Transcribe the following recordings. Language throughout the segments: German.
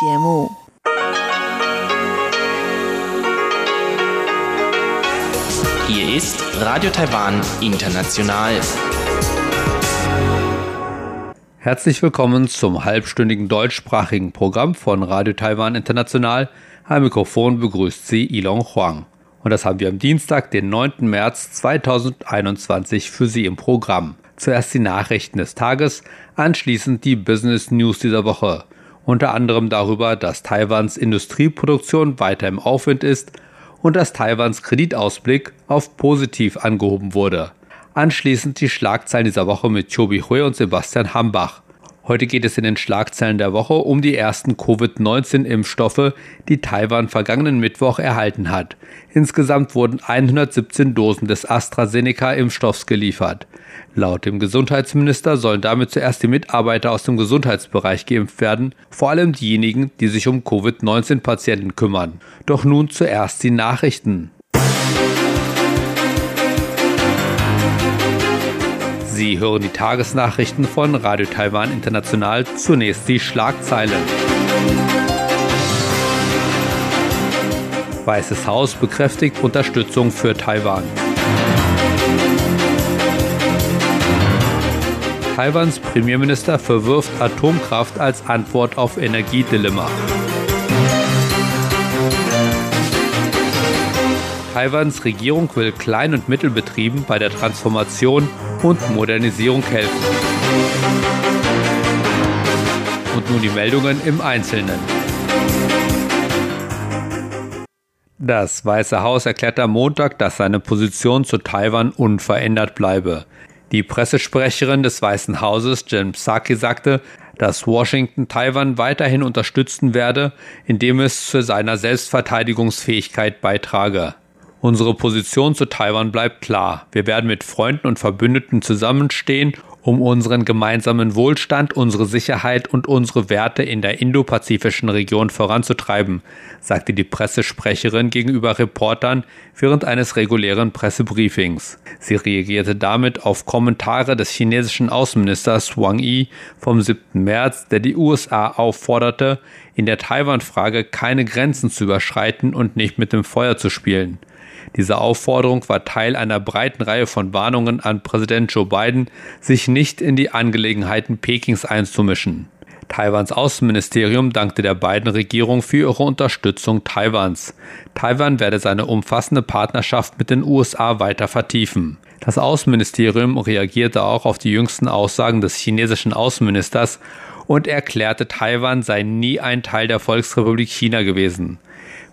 节目。Hier ist Radio Taiwan International. Herzlich willkommen zum halbstündigen deutschsprachigen Programm von Radio Taiwan International. Am Mikrofon begrüßt Sie Ilong Huang. Und das haben wir am Dienstag, den 9. März 2021 für Sie im Programm. Zuerst die Nachrichten des Tages, anschließend die Business News dieser Woche. Unter anderem darüber, dass Taiwans Industrieproduktion weiter im Aufwind ist und dass Taiwans Kreditausblick auf positiv angehoben wurde. Anschließend die Schlagzeilen dieser Woche mit Chobi Hui und Sebastian Hambach. Heute geht es in den Schlagzeilen der Woche um die ersten Covid-19-Impfstoffe, die Taiwan vergangenen Mittwoch erhalten hat. Insgesamt wurden 117 Dosen des AstraZeneca-Impfstoffs geliefert. Laut dem Gesundheitsminister sollen damit zuerst die Mitarbeiter aus dem Gesundheitsbereich geimpft werden, vor allem diejenigen, die sich um Covid-19-Patienten kümmern. Doch nun zuerst die Nachrichten. Sie hören die Tagesnachrichten von Radio Taiwan International. Zunächst die Schlagzeilen. Weißes Haus bekräftigt Unterstützung für Taiwan. Taiwans Premierminister verwirft Atomkraft als Antwort auf Energiedilemma. Taiwans Regierung will Klein- und Mittelbetrieben bei der Transformation und Modernisierung helfen. Und nun die Meldungen im Einzelnen. Das Weiße Haus erklärte am Montag, dass seine Position zu Taiwan unverändert bleibe. Die Pressesprecherin des Weißen Hauses, Jen Psaki, sagte, dass Washington Taiwan weiterhin unterstützen werde, indem es zu seiner Selbstverteidigungsfähigkeit beitrage. Unsere Position zu Taiwan bleibt klar. Wir werden mit Freunden und Verbündeten zusammenstehen, um unseren gemeinsamen Wohlstand, unsere Sicherheit und unsere Werte in der indopazifischen Region voranzutreiben, sagte die Pressesprecherin gegenüber Reportern während eines regulären Pressebriefings. Sie reagierte damit auf Kommentare des chinesischen Außenministers Wang Yi vom 7. März, der die USA aufforderte, in der Taiwan-Frage keine Grenzen zu überschreiten und nicht mit dem Feuer zu spielen. Diese Aufforderung war Teil einer breiten Reihe von Warnungen an Präsident Joe Biden, sich nicht in die Angelegenheiten Pekings einzumischen. Taiwans Außenministerium dankte der beiden Regierung für ihre Unterstützung Taiwans. Taiwan werde seine umfassende Partnerschaft mit den USA weiter vertiefen. Das Außenministerium reagierte auch auf die jüngsten Aussagen des chinesischen Außenministers und erklärte, Taiwan sei nie ein Teil der Volksrepublik China gewesen.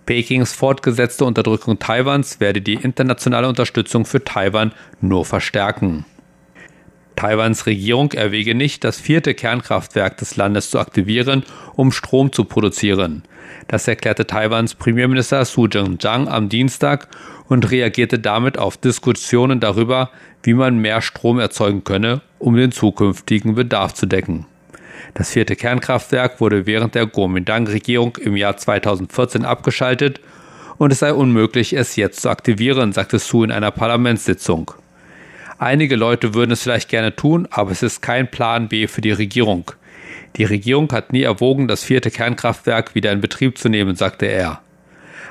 Pekings fortgesetzte Unterdrückung Taiwans werde die internationale Unterstützung für Taiwan nur verstärken. Taiwans Regierung erwäge nicht, das vierte Kernkraftwerk des Landes zu aktivieren, um Strom zu produzieren. Das erklärte Taiwans Premierminister Su Jing-jang am Dienstag und reagierte damit auf Diskussionen darüber, wie man mehr Strom erzeugen könne, um den zukünftigen Bedarf zu decken. Das vierte Kernkraftwerk wurde während der Kuomintang-Regierung im Jahr 2014 abgeschaltet und es sei unmöglich, es jetzt zu aktivieren, sagte Su in einer Parlamentssitzung. Einige Leute würden es vielleicht gerne tun, aber es ist kein Plan B für die Regierung. Die Regierung hat nie erwogen, das vierte Kernkraftwerk wieder in Betrieb zu nehmen, sagte er.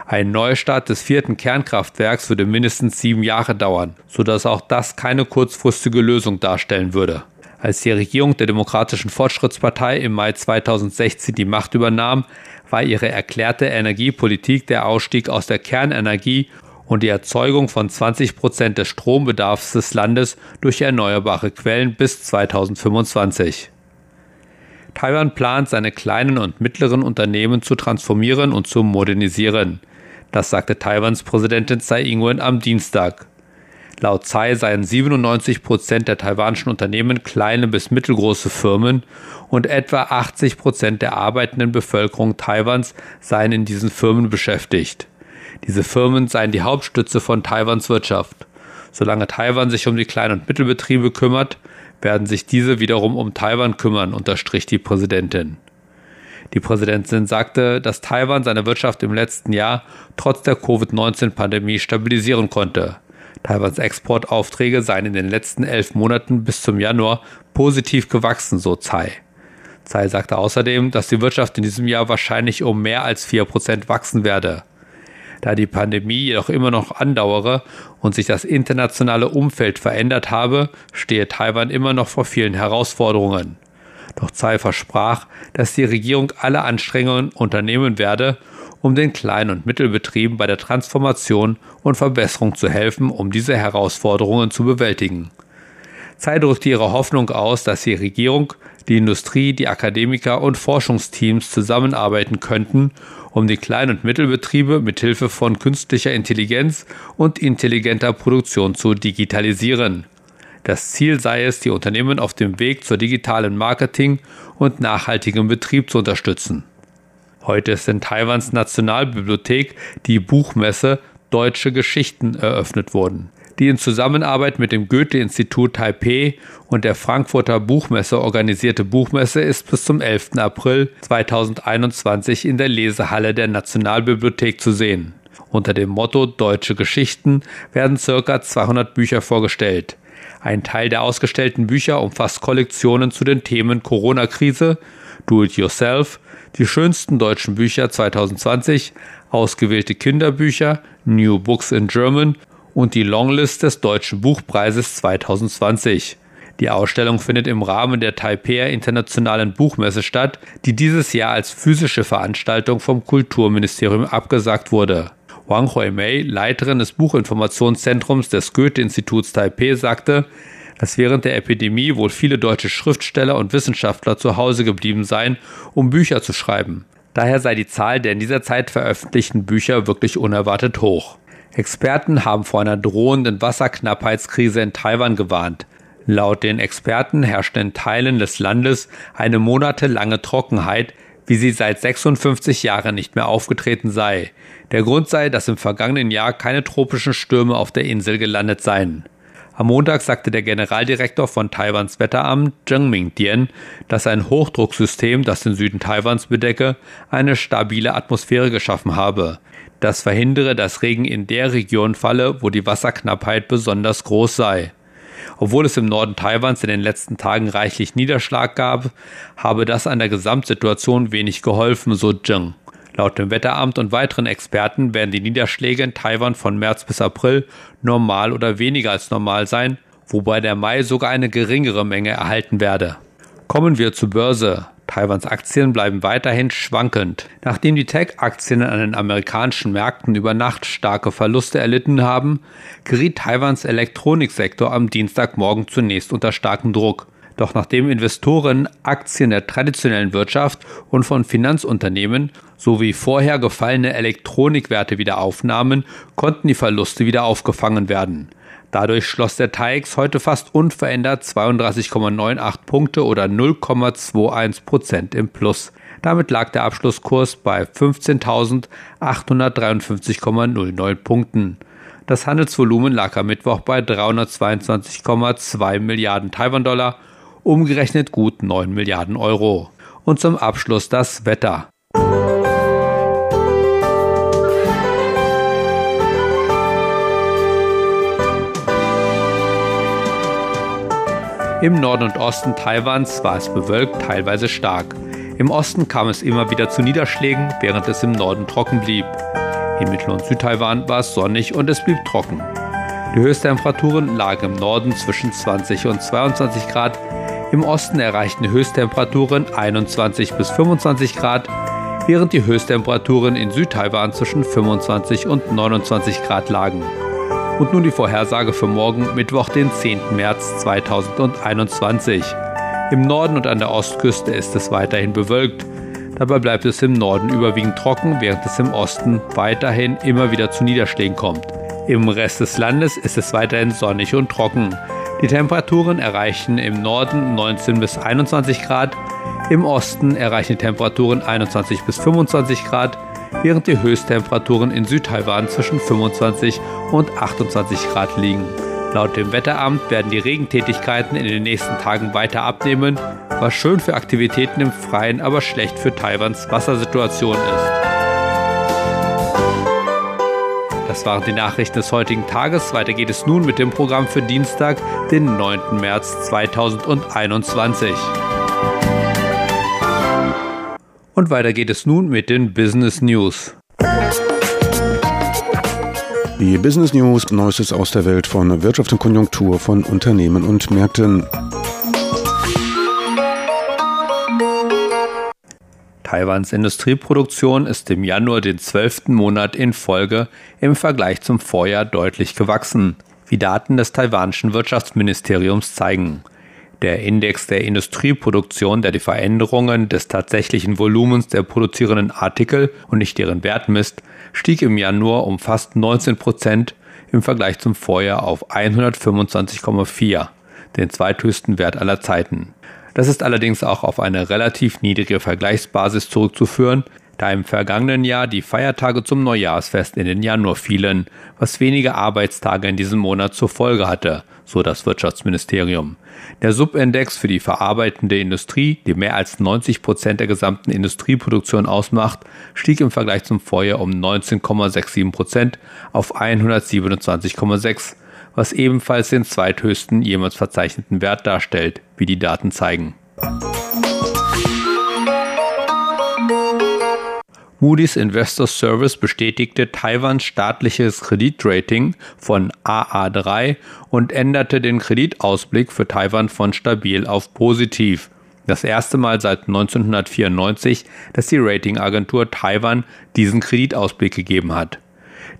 Ein Neustart des vierten Kernkraftwerks würde mindestens sieben Jahre dauern, sodass auch das keine kurzfristige Lösung darstellen würde. Als die Regierung der Demokratischen Fortschrittspartei im Mai 2016 die Macht übernahm, war ihre erklärte Energiepolitik der Ausstieg aus der Kernenergie und die Erzeugung von 20 Prozent des Strombedarfs des Landes durch erneuerbare Quellen bis 2025. Taiwan plant, seine kleinen und mittleren Unternehmen zu transformieren und zu modernisieren. Das sagte Taiwans Präsidentin Tsai Ing-wen am Dienstag. Laut Tsai seien 97 Prozent der taiwanischen Unternehmen kleine bis mittelgroße Firmen und etwa 80 Prozent der arbeitenden Bevölkerung Taiwans seien in diesen Firmen beschäftigt. Diese Firmen seien die Hauptstütze von Taiwans Wirtschaft. Solange Taiwan sich um die Klein- und Mittelbetriebe kümmert, werden sich diese wiederum um Taiwan kümmern, unterstrich die Präsidentin. Die Präsidentin sagte, dass Taiwan seine Wirtschaft im letzten Jahr trotz der Covid-19-Pandemie stabilisieren konnte. Taiwans Exportaufträge seien in den letzten elf Monaten bis zum Januar positiv gewachsen, so Tsai. Tsai sagte außerdem, dass die Wirtschaft in diesem Jahr wahrscheinlich um mehr als 4% wachsen werde. Da die Pandemie jedoch immer noch andauere und sich das internationale Umfeld verändert habe, stehe Taiwan immer noch vor vielen Herausforderungen. Doch Tsai versprach, dass die Regierung alle Anstrengungen unternehmen werde, um den Klein- und Mittelbetrieben bei der Transformation und Verbesserung zu helfen, um diese Herausforderungen zu bewältigen. Tsai drückte ihre Hoffnung aus, dass die Regierung, die Industrie, die Akademiker und Forschungsteams zusammenarbeiten könnten, um die Klein- und Mittelbetriebe mit Hilfe von künstlicher Intelligenz und intelligenter Produktion zu digitalisieren. Das Ziel sei es, die Unternehmen auf dem Weg zur digitalen Marketing und nachhaltigem Betrieb zu unterstützen. Heute ist in Taiwans Nationalbibliothek die Buchmesse Deutsche Geschichten eröffnet worden. Die in Zusammenarbeit mit dem Goethe-Institut Taipei und der Frankfurter Buchmesse organisierte Buchmesse ist bis zum 11. April 2021 in der Lesehalle der Nationalbibliothek zu sehen. Unter dem Motto Deutsche Geschichten werden ca. 200 Bücher vorgestellt. Ein Teil der ausgestellten Bücher umfasst Kollektionen zu den Themen Corona-Krise, Do-it-yourself, die schönsten deutschen Bücher 2020, ausgewählte Kinderbücher, New Books in German und die Longlist des Deutschen Buchpreises 2020. Die Ausstellung findet im Rahmen der Taipei Internationalen Buchmesse statt, die dieses Jahr als physische Veranstaltung vom Kulturministerium abgesagt wurde. Wang Huimei, Leiterin des Buchinformationszentrums des Goethe-Instituts Taipei, sagte, dass während der Epidemie wohl viele deutsche Schriftsteller und Wissenschaftler zu Hause geblieben seien, um Bücher zu schreiben. Daher sei die Zahl der in dieser Zeit veröffentlichten Bücher wirklich unerwartet hoch. Experten haben vor einer drohenden Wasserknappheitskrise in Taiwan gewarnt. Laut den Experten herrscht in Teilen des Landes eine monatelange Trockenheit, wie sie seit 56 Jahren nicht mehr aufgetreten sei. Der Grund sei, dass im vergangenen Jahr keine tropischen Stürme auf der Insel gelandet seien. Am Montag sagte der Generaldirektor von Taiwans Wetteramt Zheng Mingdian, dass ein Hochdrucksystem, das den Süden Taiwans bedecke, eine stabile Atmosphäre geschaffen habe. Das verhindere, dass Regen in der Region falle, wo die Wasserknappheit besonders groß sei. Obwohl es im Norden Taiwans in den letzten Tagen reichlich Niederschlag gab, habe das an der Gesamtsituation wenig geholfen, so Zheng. Laut dem Wetteramt und weiteren Experten werden die Niederschläge in Taiwan von März bis April normal oder weniger als normal sein, wobei der Mai sogar eine geringere Menge erhalten werde. Kommen wir zur Börse. Taiwans Aktien bleiben weiterhin schwankend. Nachdem die Tech-Aktien an den amerikanischen Märkten über Nacht starke Verluste erlitten haben, geriet Taiwans Elektroniksektor am Dienstagmorgen zunächst unter starken Druck. Doch nachdem Investoren Aktien der traditionellen Wirtschaft und von Finanzunternehmen sowie vorher gefallene Elektronikwerte wieder aufnahmen, konnten die Verluste wieder aufgefangen werden. Dadurch schloss der TAIX heute fast unverändert 32,98 Punkte oder 0,21 Prozent im Plus. Damit lag der Abschlusskurs bei 15.853,09 Punkten. Das Handelsvolumen lag am Mittwoch bei 322,2 Milliarden Taiwan-Dollar umgerechnet gut 9 Milliarden Euro. Und zum Abschluss das Wetter. Im Norden und Osten Taiwans war es bewölkt, teilweise stark. Im Osten kam es immer wieder zu Niederschlägen, während es im Norden trocken blieb. In Mittel- und Südtaiwan war es sonnig und es blieb trocken. Die Höchsttemperaturen lagen im Norden zwischen 20 und 22 Grad, im Osten erreichten Höchsttemperaturen 21 bis 25 Grad, während die Höchsttemperaturen in Südtaiwan zwischen 25 und 29 Grad lagen. Und nun die Vorhersage für morgen, Mittwoch, den 10. März 2021. Im Norden und an der Ostküste ist es weiterhin bewölkt. Dabei bleibt es im Norden überwiegend trocken, während es im Osten weiterhin immer wieder zu Niederschlägen kommt. Im Rest des Landes ist es weiterhin sonnig und trocken. Die Temperaturen erreichen im Norden 19 bis 21 Grad, im Osten erreichen die Temperaturen 21 bis 25 Grad, während die Höchsttemperaturen in Südtaiwan zwischen 25 und 28 Grad liegen. Laut dem Wetteramt werden die Regentätigkeiten in den nächsten Tagen weiter abnehmen, was schön für Aktivitäten im Freien, aber schlecht für Taiwans Wassersituation ist. Das waren die Nachrichten des heutigen Tages. Weiter geht es nun mit dem Programm für Dienstag, den 9. März 2021. Und weiter geht es nun mit den Business News. Die Business News, Neuestes aus der Welt von Wirtschaft und Konjunktur von Unternehmen und Märkten. Taiwans Industrieproduktion ist im Januar den zwölften Monat in Folge im Vergleich zum Vorjahr deutlich gewachsen, wie Daten des taiwanischen Wirtschaftsministeriums zeigen. Der Index der Industrieproduktion, der die Veränderungen des tatsächlichen Volumens der produzierenden Artikel und nicht deren Wert misst, stieg im Januar um fast 19 Prozent im Vergleich zum Vorjahr auf 125,4, den zweithöchsten Wert aller Zeiten. Das ist allerdings auch auf eine relativ niedrige Vergleichsbasis zurückzuführen, da im vergangenen Jahr die Feiertage zum Neujahrsfest in den Januar fielen, was wenige Arbeitstage in diesem Monat zur Folge hatte, so das Wirtschaftsministerium. Der Subindex für die verarbeitende Industrie, die mehr als 90 Prozent der gesamten Industrieproduktion ausmacht, stieg im Vergleich zum Vorjahr um 19,67 Prozent auf 127,6 was ebenfalls den zweithöchsten jemals verzeichneten Wert darstellt, wie die Daten zeigen. Moody's Investor Service bestätigte Taiwans staatliches Kreditrating von AA3 und änderte den Kreditausblick für Taiwan von stabil auf positiv. Das erste Mal seit 1994, dass die Ratingagentur Taiwan diesen Kreditausblick gegeben hat.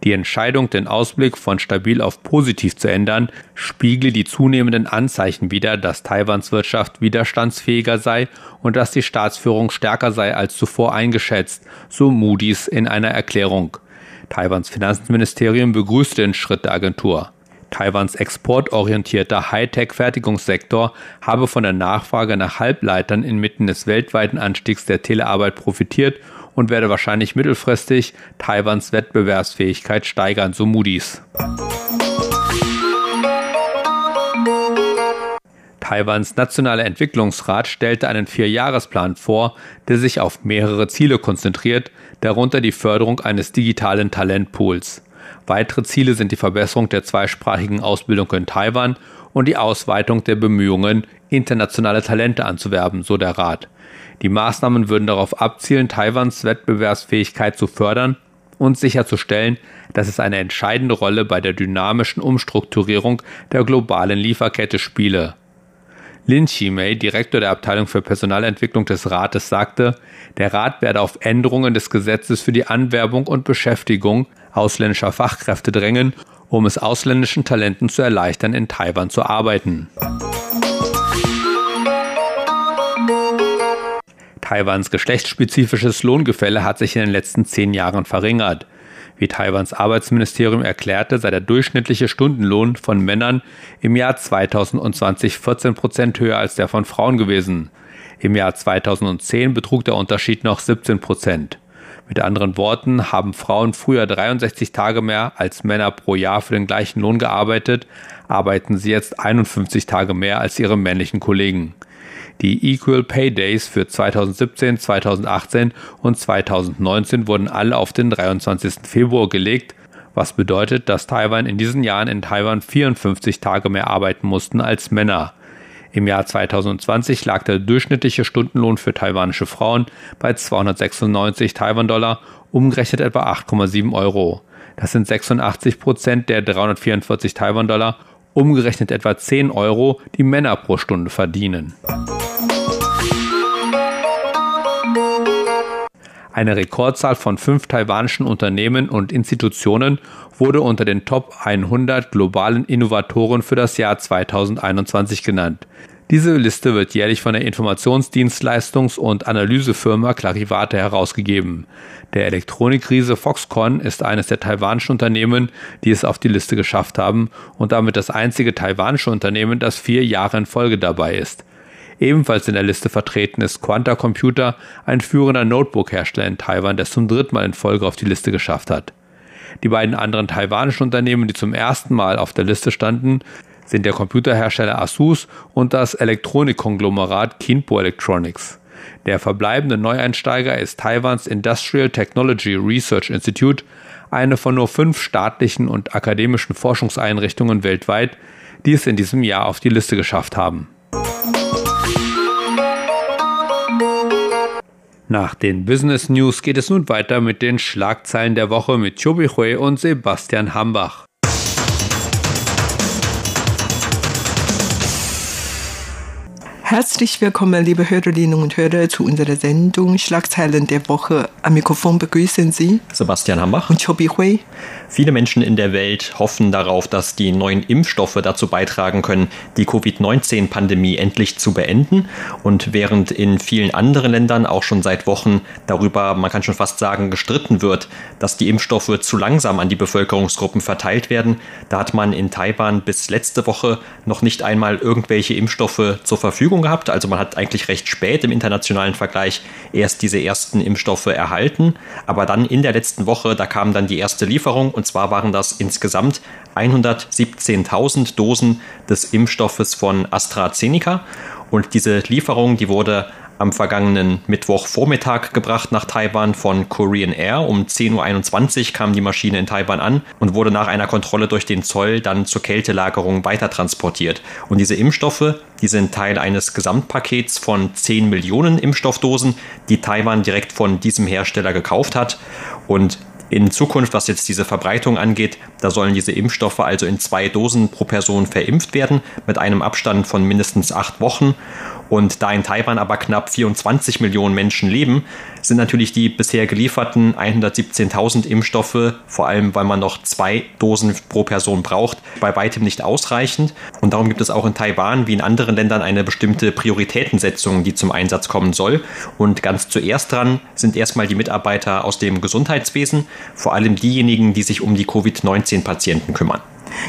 Die Entscheidung, den Ausblick von stabil auf positiv zu ändern, spiegle die zunehmenden Anzeichen wider, dass Taiwans Wirtschaft widerstandsfähiger sei und dass die Staatsführung stärker sei als zuvor eingeschätzt, so Moody's in einer Erklärung. Taiwans Finanzministerium begrüßte den Schritt der Agentur. Taiwans exportorientierter Hightech-Fertigungssektor habe von der Nachfrage nach Halbleitern inmitten des weltweiten Anstiegs der Telearbeit profitiert und werde wahrscheinlich mittelfristig Taiwans Wettbewerbsfähigkeit steigern, so Moody's. Taiwans Nationaler Entwicklungsrat stellte einen Vierjahresplan vor, der sich auf mehrere Ziele konzentriert, darunter die Förderung eines digitalen Talentpools. Weitere Ziele sind die Verbesserung der zweisprachigen Ausbildung in Taiwan und die Ausweitung der Bemühungen, internationale Talente anzuwerben, so der Rat. Die Maßnahmen würden darauf abzielen, Taiwans Wettbewerbsfähigkeit zu fördern und sicherzustellen, dass es eine entscheidende Rolle bei der dynamischen Umstrukturierung der globalen Lieferkette spiele. Lin Chimei, Direktor der Abteilung für Personalentwicklung des Rates, sagte, der Rat werde auf Änderungen des Gesetzes für die Anwerbung und Beschäftigung ausländischer Fachkräfte drängen, um es ausländischen Talenten zu erleichtern, in Taiwan zu arbeiten. Taiwans geschlechtsspezifisches Lohngefälle hat sich in den letzten zehn Jahren verringert. Wie Taiwans Arbeitsministerium erklärte, sei der durchschnittliche Stundenlohn von Männern im Jahr 2020 14 Prozent höher als der von Frauen gewesen. Im Jahr 2010 betrug der Unterschied noch 17 Prozent. Mit anderen Worten haben Frauen früher 63 Tage mehr als Männer pro Jahr für den gleichen Lohn gearbeitet, arbeiten sie jetzt 51 Tage mehr als ihre männlichen Kollegen. Die Equal Pay Days für 2017, 2018 und 2019 wurden alle auf den 23. Februar gelegt, was bedeutet, dass Taiwan in diesen Jahren in Taiwan 54 Tage mehr arbeiten mussten als Männer. Im Jahr 2020 lag der durchschnittliche Stundenlohn für taiwanische Frauen bei 296 Taiwan-Dollar, umgerechnet etwa 8,7 Euro. Das sind 86 Prozent der 344 Taiwan-Dollar, umgerechnet etwa 10 Euro, die Männer pro Stunde verdienen. Eine Rekordzahl von fünf taiwanischen Unternehmen und Institutionen wurde unter den Top 100 globalen Innovatoren für das Jahr 2021 genannt. Diese Liste wird jährlich von der Informationsdienstleistungs- und Analysefirma Clarivate herausgegeben. Der Elektronikriese Foxconn ist eines der taiwanischen Unternehmen, die es auf die Liste geschafft haben und damit das einzige taiwanische Unternehmen, das vier Jahre in Folge dabei ist. Ebenfalls in der Liste vertreten ist Quanta Computer, ein führender Notebook-Hersteller in Taiwan, der es zum dritten Mal in Folge auf die Liste geschafft hat. Die beiden anderen taiwanischen Unternehmen, die zum ersten Mal auf der Liste standen, sind der Computerhersteller Asus und das Elektronikkonglomerat Kinpo Electronics. Der verbleibende Neueinsteiger ist Taiwans Industrial Technology Research Institute, eine von nur fünf staatlichen und akademischen Forschungseinrichtungen weltweit, die es in diesem Jahr auf die Liste geschafft haben. Nach den Business News geht es nun weiter mit den Schlagzeilen der Woche mit Chobi Hui und Sebastian Hambach. Herzlich willkommen, liebe Hörerinnen und Hörer, zu unserer Sendung Schlagzeilen der Woche. Am Mikrofon begrüßen Sie Sebastian Hambach und Chobi Hui. Viele Menschen in der Welt hoffen darauf, dass die neuen Impfstoffe dazu beitragen können, die Covid-19-Pandemie endlich zu beenden. Und während in vielen anderen Ländern auch schon seit Wochen darüber, man kann schon fast sagen, gestritten wird, dass die Impfstoffe zu langsam an die Bevölkerungsgruppen verteilt werden, da hat man in Taiwan bis letzte Woche noch nicht einmal irgendwelche Impfstoffe zur Verfügung gehabt. Also man hat eigentlich recht spät im internationalen Vergleich erst diese ersten Impfstoffe erhalten. Aber dann in der letzten Woche, da kam dann die erste Lieferung und zwar waren das insgesamt 117.000 Dosen des Impfstoffes von AstraZeneca. Und diese Lieferung, die wurde am vergangenen Mittwochvormittag gebracht nach Taiwan von Korean Air. Um 10.21 Uhr kam die Maschine in Taiwan an und wurde nach einer Kontrolle durch den Zoll dann zur Kältelagerung weitertransportiert. Und diese Impfstoffe, die sind Teil eines Gesamtpakets von 10 Millionen Impfstoffdosen, die Taiwan direkt von diesem Hersteller gekauft hat. Und in Zukunft, was jetzt diese Verbreitung angeht, da sollen diese Impfstoffe also in zwei Dosen pro Person verimpft werden, mit einem Abstand von mindestens acht Wochen. Und da in Taiwan aber knapp 24 Millionen Menschen leben, sind natürlich die bisher gelieferten 117.000 Impfstoffe, vor allem weil man noch zwei Dosen pro Person braucht, bei weitem nicht ausreichend. Und darum gibt es auch in Taiwan wie in anderen Ländern eine bestimmte Prioritätensetzung, die zum Einsatz kommen soll. Und ganz zuerst dran sind erstmal die Mitarbeiter aus dem Gesundheitswesen, vor allem diejenigen, die sich um die Covid-19-Patienten kümmern.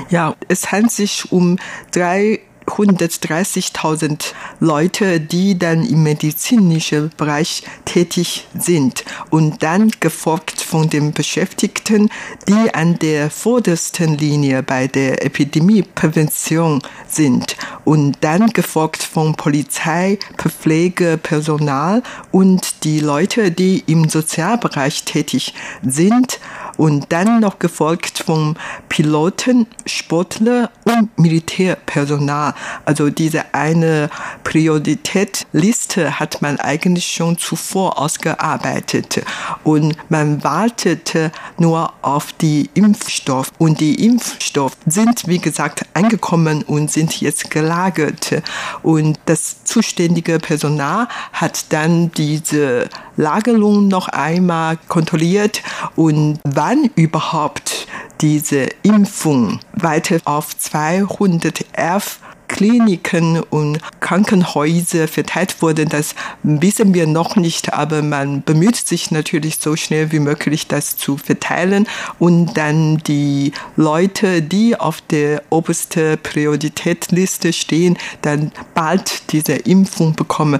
Ja, es handelt sich um drei 130.000 Leute, die dann im medizinischen Bereich tätig sind und dann gefolgt von den Beschäftigten, die an der vordersten Linie bei der Epidemieprävention sind und dann gefolgt von Polizei, Pflegepersonal und die Leute, die im Sozialbereich tätig sind und dann noch gefolgt von Piloten, Sportler und Militärpersonal. Also diese eine Prioritätliste hat man eigentlich schon zuvor ausgearbeitet und man wartete nur auf die Impfstoff. Und die Impfstoff sind wie gesagt angekommen und sind jetzt gelagert. Und das zuständige Personal hat dann diese Lagerung noch einmal kontrolliert. Und wann überhaupt diese Impfung weiter auf 211 Kliniken und Krankenhäuser verteilt wurde, das wissen wir noch nicht, aber man bemüht sich natürlich so schnell wie möglich, das zu verteilen und dann die Leute, die auf der obersten Prioritätsliste stehen, dann bald diese Impfung bekommen.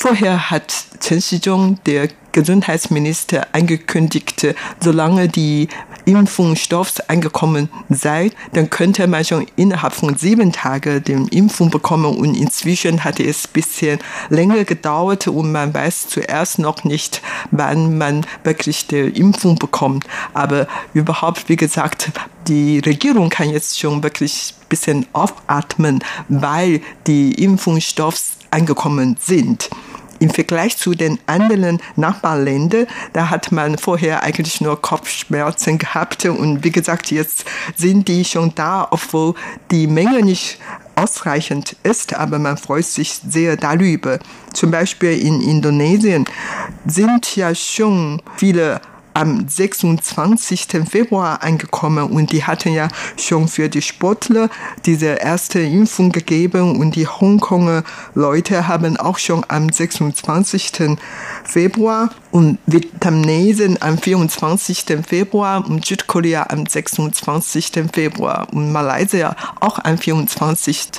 Vorher hat Chen Shizhong, der Gesundheitsminister, angekündigt, solange die Impfungsstoff angekommen sei, dann könnte man schon innerhalb von sieben Tagen die Impfung bekommen. Und inzwischen hat es ein bisschen länger gedauert und man weiß zuerst noch nicht, wann man wirklich die Impfung bekommt. Aber überhaupt, wie gesagt, die Regierung kann jetzt schon wirklich ein bisschen aufatmen, weil die Impfungsstoffe angekommen sind im Vergleich zu den anderen Nachbarländern, da hat man vorher eigentlich nur Kopfschmerzen gehabt und wie gesagt, jetzt sind die schon da, obwohl die Menge nicht ausreichend ist, aber man freut sich sehr darüber. Zum Beispiel in Indonesien sind ja schon viele am 26. Februar angekommen und die hatten ja schon für die Sportler diese erste Impfung gegeben und die Hongkonger Leute haben auch schon am 26. Februar und Vietnamesen am 24. Februar und Südkorea am 26. Februar und Malaysia auch am 24.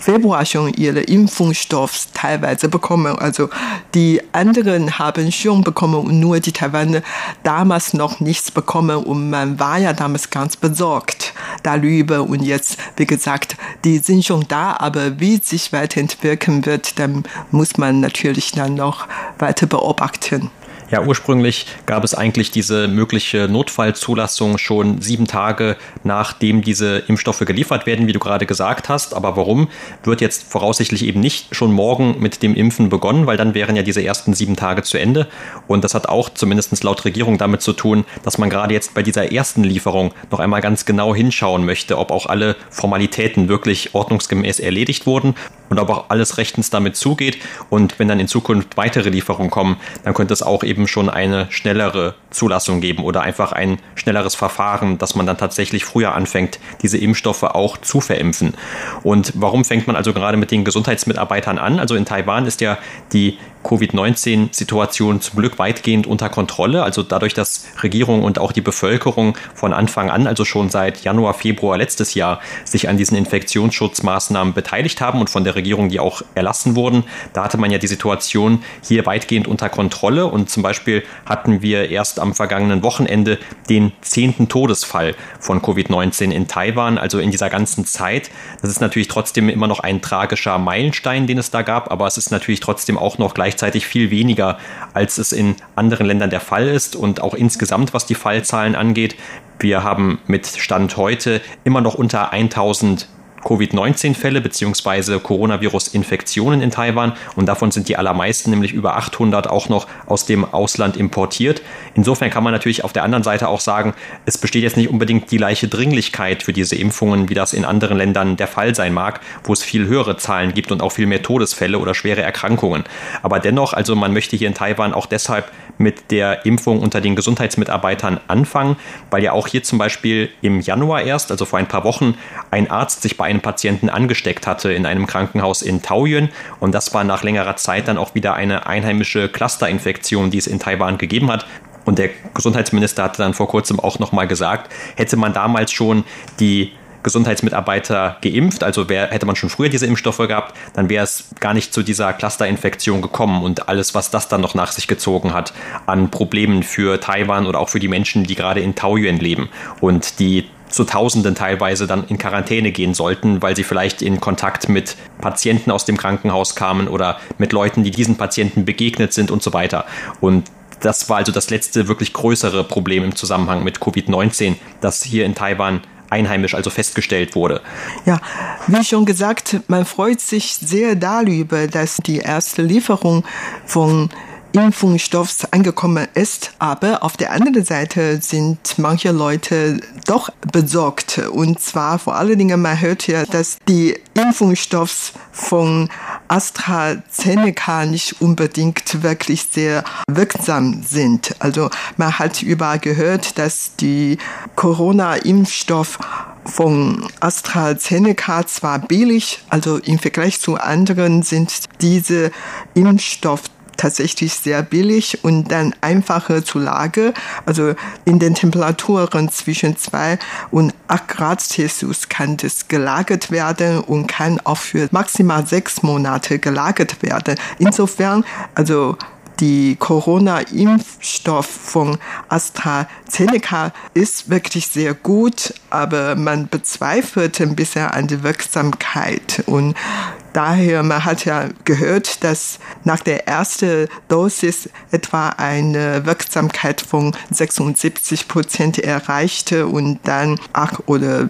Februar schon ihre Impfungsstoff teilweise bekommen. Also die anderen haben schon bekommen und nur die Taiwaner damals noch nichts bekommen und man war ja damals ganz besorgt darüber und jetzt, wie gesagt, die sind schon da, aber wie sich weiterentwickeln wird, dann muss man natürlich dann noch weiter beobachten. Ja, ursprünglich gab es eigentlich diese mögliche Notfallzulassung schon sieben Tage nachdem diese Impfstoffe geliefert werden, wie du gerade gesagt hast. Aber warum wird jetzt voraussichtlich eben nicht schon morgen mit dem Impfen begonnen, weil dann wären ja diese ersten sieben Tage zu Ende. Und das hat auch zumindest laut Regierung damit zu tun, dass man gerade jetzt bei dieser ersten Lieferung noch einmal ganz genau hinschauen möchte, ob auch alle Formalitäten wirklich ordnungsgemäß erledigt wurden und ob auch alles rechtens damit zugeht. Und wenn dann in Zukunft weitere Lieferungen kommen, dann könnte es auch eben eben schon eine schnellere Zulassung geben oder einfach ein schnelleres Verfahren, dass man dann tatsächlich früher anfängt, diese Impfstoffe auch zu verimpfen. Und warum fängt man also gerade mit den Gesundheitsmitarbeitern an? Also in Taiwan ist ja die Covid-19-Situation zum Glück weitgehend unter Kontrolle. Also dadurch, dass Regierung und auch die Bevölkerung von Anfang an, also schon seit Januar, Februar letztes Jahr, sich an diesen Infektionsschutzmaßnahmen beteiligt haben und von der Regierung die auch erlassen wurden, da hatte man ja die Situation hier weitgehend unter Kontrolle. Und zum Beispiel hatten wir erst am vergangenen Wochenende den zehnten Todesfall von Covid-19 in Taiwan, also in dieser ganzen Zeit. Das ist natürlich trotzdem immer noch ein tragischer Meilenstein, den es da gab, aber es ist natürlich trotzdem auch noch gleich gleichzeitig viel weniger, als es in anderen Ländern der Fall ist und auch insgesamt, was die Fallzahlen angeht. Wir haben mit Stand heute immer noch unter 1000 Covid-19-Fälle bzw. Coronavirus-Infektionen in Taiwan und davon sind die allermeisten, nämlich über 800, auch noch aus dem Ausland importiert. Insofern kann man natürlich auf der anderen Seite auch sagen, es besteht jetzt nicht unbedingt die gleiche Dringlichkeit für diese Impfungen, wie das in anderen Ländern der Fall sein mag, wo es viel höhere Zahlen gibt und auch viel mehr Todesfälle oder schwere Erkrankungen. Aber dennoch, also man möchte hier in Taiwan auch deshalb mit der Impfung unter den Gesundheitsmitarbeitern anfangen, weil ja auch hier zum Beispiel im Januar erst, also vor ein paar Wochen, ein Arzt sich bei einem Patienten angesteckt hatte in einem Krankenhaus in Taoyuan. Und das war nach längerer Zeit dann auch wieder eine einheimische Clusterinfektion, die es in Taiwan gegeben hat. Und der Gesundheitsminister hatte dann vor kurzem auch nochmal gesagt, hätte man damals schon die Gesundheitsmitarbeiter geimpft, also wär, hätte man schon früher diese Impfstoffe gehabt, dann wäre es gar nicht zu dieser Clusterinfektion gekommen und alles, was das dann noch nach sich gezogen hat an Problemen für Taiwan oder auch für die Menschen, die gerade in Taoyuan leben und die zu Tausenden teilweise dann in Quarantäne gehen sollten, weil sie vielleicht in Kontakt mit Patienten aus dem Krankenhaus kamen oder mit Leuten, die diesen Patienten begegnet sind und so weiter. Und das war also das letzte wirklich größere Problem im Zusammenhang mit Covid-19, das hier in Taiwan einheimisch also festgestellt wurde. Ja, wie schon gesagt, man freut sich sehr darüber, dass die erste Lieferung von Impfungsstoffs angekommen ist. Aber auf der anderen Seite sind manche Leute doch besorgt. Und zwar vor allen Dingen, man hört ja, dass die Impfungsstoffs von AstraZeneca nicht unbedingt wirklich sehr wirksam sind. Also man hat überall gehört, dass die Corona-Impfstoff von AstraZeneca zwar billig, also im Vergleich zu anderen sind diese Impfstoffe tatsächlich sehr billig und dann einfache zu Lage. Also in den Temperaturen zwischen 2 und 8 Grad Celsius kann das gelagert werden und kann auch für maximal sechs Monate gelagert werden. Insofern, also die Corona-Impfstoff von AstraZeneca ist wirklich sehr gut, aber man bezweifelt ein bisschen an die Wirksamkeit. Und daher, man hat ja gehört, dass nach der ersten Dosis etwa eine Wirksamkeit von 76 Prozent erreichte und dann acht oder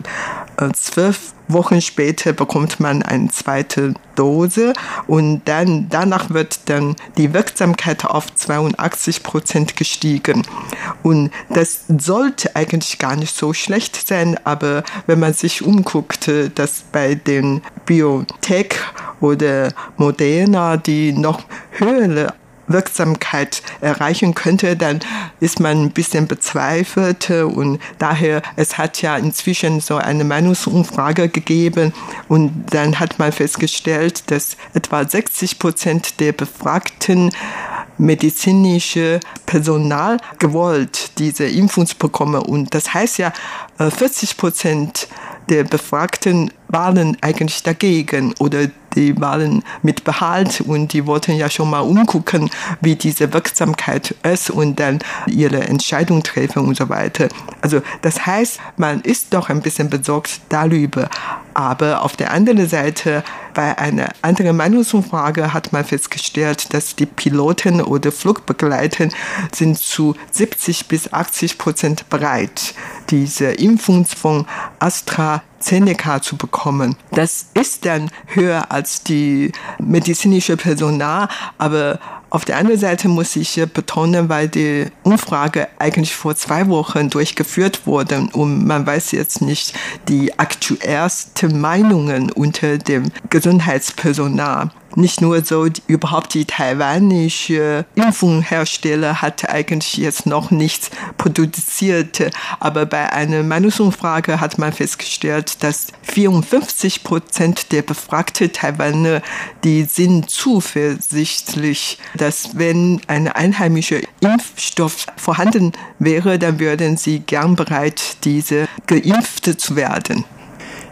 äh, zwölf Wochen später bekommt man eine zweite Dose und dann danach wird dann die Wirksamkeit auf 82 Prozent gestiegen. Und das sollte eigentlich gar nicht so schlecht sein, aber wenn man sich umguckt, dass bei den Biotech oder Moderna, die noch höhere Wirksamkeit erreichen könnte, dann ist man ein bisschen bezweifelt. Und daher, es hat ja inzwischen so eine Meinungsumfrage gegeben. Und dann hat man festgestellt, dass etwa 60 Prozent der Befragten medizinische Personal gewollt diese Impfung bekommen. Und das heißt ja 40 äh, Prozent der Befragten waren eigentlich dagegen oder die waren mit Behalt und die wollten ja schon mal umgucken, wie diese Wirksamkeit ist und dann ihre Entscheidung treffen und so weiter. Also das heißt, man ist doch ein bisschen besorgt darüber. Aber auf der anderen Seite, bei einer anderen Meinungsumfrage hat man festgestellt, dass die Piloten oder Flugbegleiter sind zu 70 bis 80 Prozent bereit, diese Impfung von AstraZeneca zu bekommen. Das ist dann höher als die medizinische Personal, aber auf der anderen Seite muss ich betonen, weil die Umfrage eigentlich vor zwei Wochen durchgeführt wurde und man weiß jetzt nicht die aktuellsten Meinungen unter dem Gesundheitspersonal nicht nur so, die, überhaupt die taiwanische Impfungshersteller hat eigentlich jetzt noch nichts produziert. Aber bei einer Meinungsumfrage hat man festgestellt, dass 54 Prozent der befragten Taiwaner, die sind zuversichtlich, dass wenn ein einheimischer Impfstoff vorhanden wäre, dann würden sie gern bereit, diese geimpft zu werden.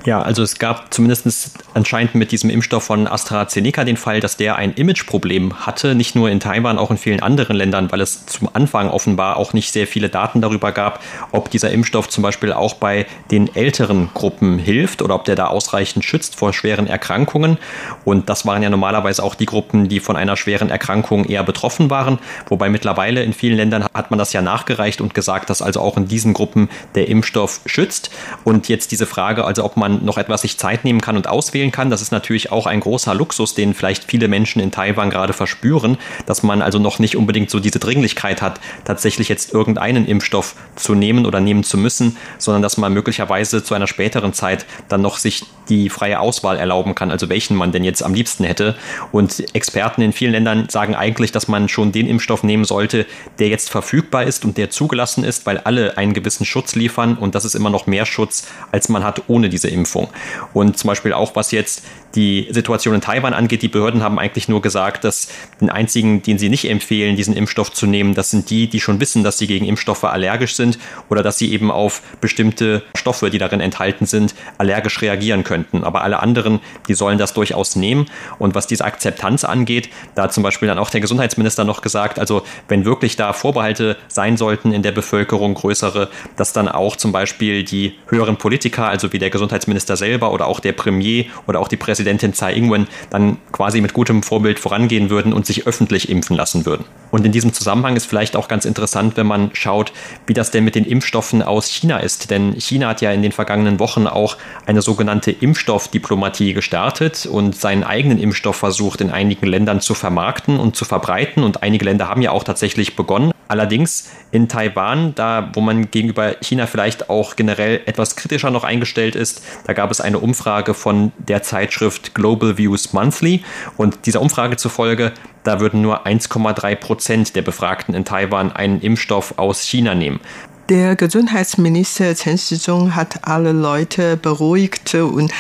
Ja, also es gab zumindest anscheinend mit diesem Impfstoff von AstraZeneca den Fall, dass der ein Imageproblem hatte, nicht nur in Taiwan, auch in vielen anderen Ländern, weil es zum Anfang offenbar auch nicht sehr viele Daten darüber gab, ob dieser Impfstoff zum Beispiel auch bei den älteren Gruppen hilft oder ob der da ausreichend schützt vor schweren Erkrankungen. Und das waren ja normalerweise auch die Gruppen, die von einer schweren Erkrankung eher betroffen waren. Wobei mittlerweile in vielen Ländern hat man das ja nachgereicht und gesagt, dass also auch in diesen Gruppen der Impfstoff schützt. Und jetzt diese Frage, also ob man noch etwas sich Zeit nehmen kann und auswählen kann. Das ist natürlich auch ein großer Luxus, den vielleicht viele Menschen in Taiwan gerade verspüren, dass man also noch nicht unbedingt so diese Dringlichkeit hat, tatsächlich jetzt irgendeinen Impfstoff zu nehmen oder nehmen zu müssen, sondern dass man möglicherweise zu einer späteren Zeit dann noch sich die freie Auswahl erlauben kann, also welchen man denn jetzt am liebsten hätte. Und Experten in vielen Ländern sagen eigentlich, dass man schon den Impfstoff nehmen sollte, der jetzt verfügbar ist und der zugelassen ist, weil alle einen gewissen Schutz liefern und das ist immer noch mehr Schutz, als man hat ohne diese Impfung. Impfung. Und zum Beispiel auch, was jetzt die Situation in Taiwan angeht, die Behörden haben eigentlich nur gesagt, dass den einzigen, den sie nicht empfehlen, diesen Impfstoff zu nehmen, das sind die, die schon wissen, dass sie gegen Impfstoffe allergisch sind oder dass sie eben auf bestimmte Stoffe, die darin enthalten sind, allergisch reagieren könnten. Aber alle anderen, die sollen das durchaus nehmen. Und was diese Akzeptanz angeht, da hat zum Beispiel dann auch der Gesundheitsminister noch gesagt, also wenn wirklich da Vorbehalte sein sollten in der Bevölkerung, größere, dass dann auch zum Beispiel die höheren Politiker, also wie der Gesundheitsminister selber oder auch der Premier oder auch die Präsidentin Tsai Ing-wen dann quasi mit gutem Vorbild vorangehen würden und sich öffentlich impfen lassen würden. Und in diesem Zusammenhang ist vielleicht auch ganz interessant, wenn man schaut, wie das denn mit den Impfstoffen aus China ist. Denn China hat ja in den vergangenen Wochen auch eine sogenannte Impfstoffdiplomatie gestartet und seinen eigenen Impfstoff versucht in einigen Ländern zu vermarkten und zu verbreiten. Und einige Länder haben ja auch tatsächlich begonnen. Allerdings in Taiwan, da wo man gegenüber China vielleicht auch generell etwas kritischer noch eingestellt ist, da gab es eine Umfrage von der Zeitschrift Global Views Monthly und dieser Umfrage zufolge, da würden nur 1,3 Prozent der Befragten in Taiwan einen Impfstoff aus China nehmen. Der Gesundheitsminister Chen Shizhong hat alle Leute beruhigt und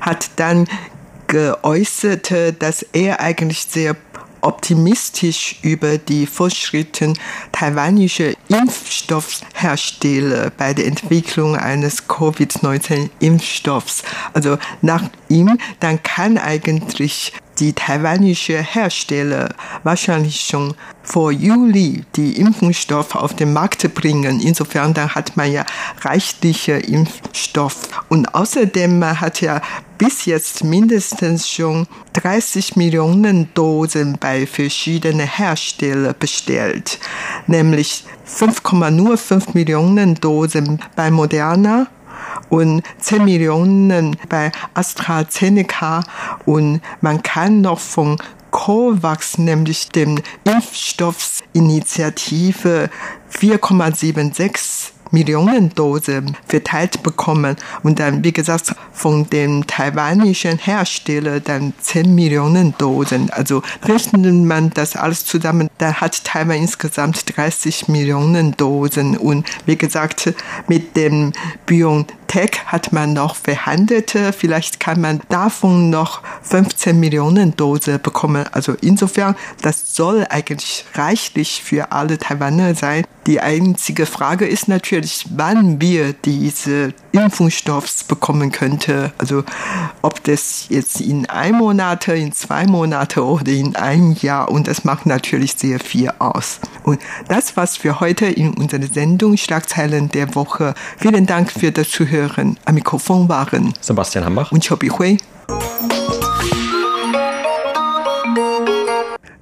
hat dann geäußert, dass er eigentlich sehr optimistisch über die Fortschritte taiwanischer Impfstoffhersteller bei der Entwicklung eines Covid-19-Impfstoffs. Also nach ihm, dann kann eigentlich die taiwanische Hersteller wahrscheinlich schon vor Juli die Impfstoffe auf den Markt bringen. Insofern dann hat man ja reichliche Impfstoff. Und außerdem hat ja bis jetzt mindestens schon 30 Millionen Dosen bei verschiedenen Herstellern bestellt, nämlich 5,05 Millionen Dosen bei Moderna und 10 Millionen bei AstraZeneca. Und man kann noch von COVAX, nämlich dem Impfstoffsinitiative 4,76 Millionen Dosen verteilt bekommen und dann, wie gesagt, von dem taiwanischen Hersteller dann 10 Millionen Dosen. Also rechnet man das alles zusammen, dann hat Taiwan insgesamt 30 Millionen Dosen und wie gesagt, mit dem BioNTech hat man noch verhandelt. Vielleicht kann man davon noch 15 Millionen Dosen bekommen. Also insofern, das soll eigentlich reichlich für alle Taiwaner sein. Die einzige Frage ist natürlich, natürlich, wann wir diese Impfstoffs bekommen könnte. Also ob das jetzt in ein Monat, in zwei Monate oder in einem Jahr. Und das macht natürlich sehr viel aus. Und das war's für heute in unserer Sendung Schlagzeilen der Woche. Vielen Dank für das Zuhören. Am Mikrofon waren Sebastian Hambach und Chobi Hui.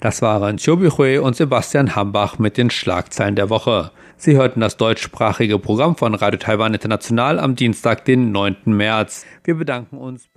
Das waren Chobi Hui und Sebastian Hambach mit den Schlagzeilen der Woche. Sie hörten das deutschsprachige Programm von Radio Taiwan International am Dienstag, den 9. März. Wir bedanken uns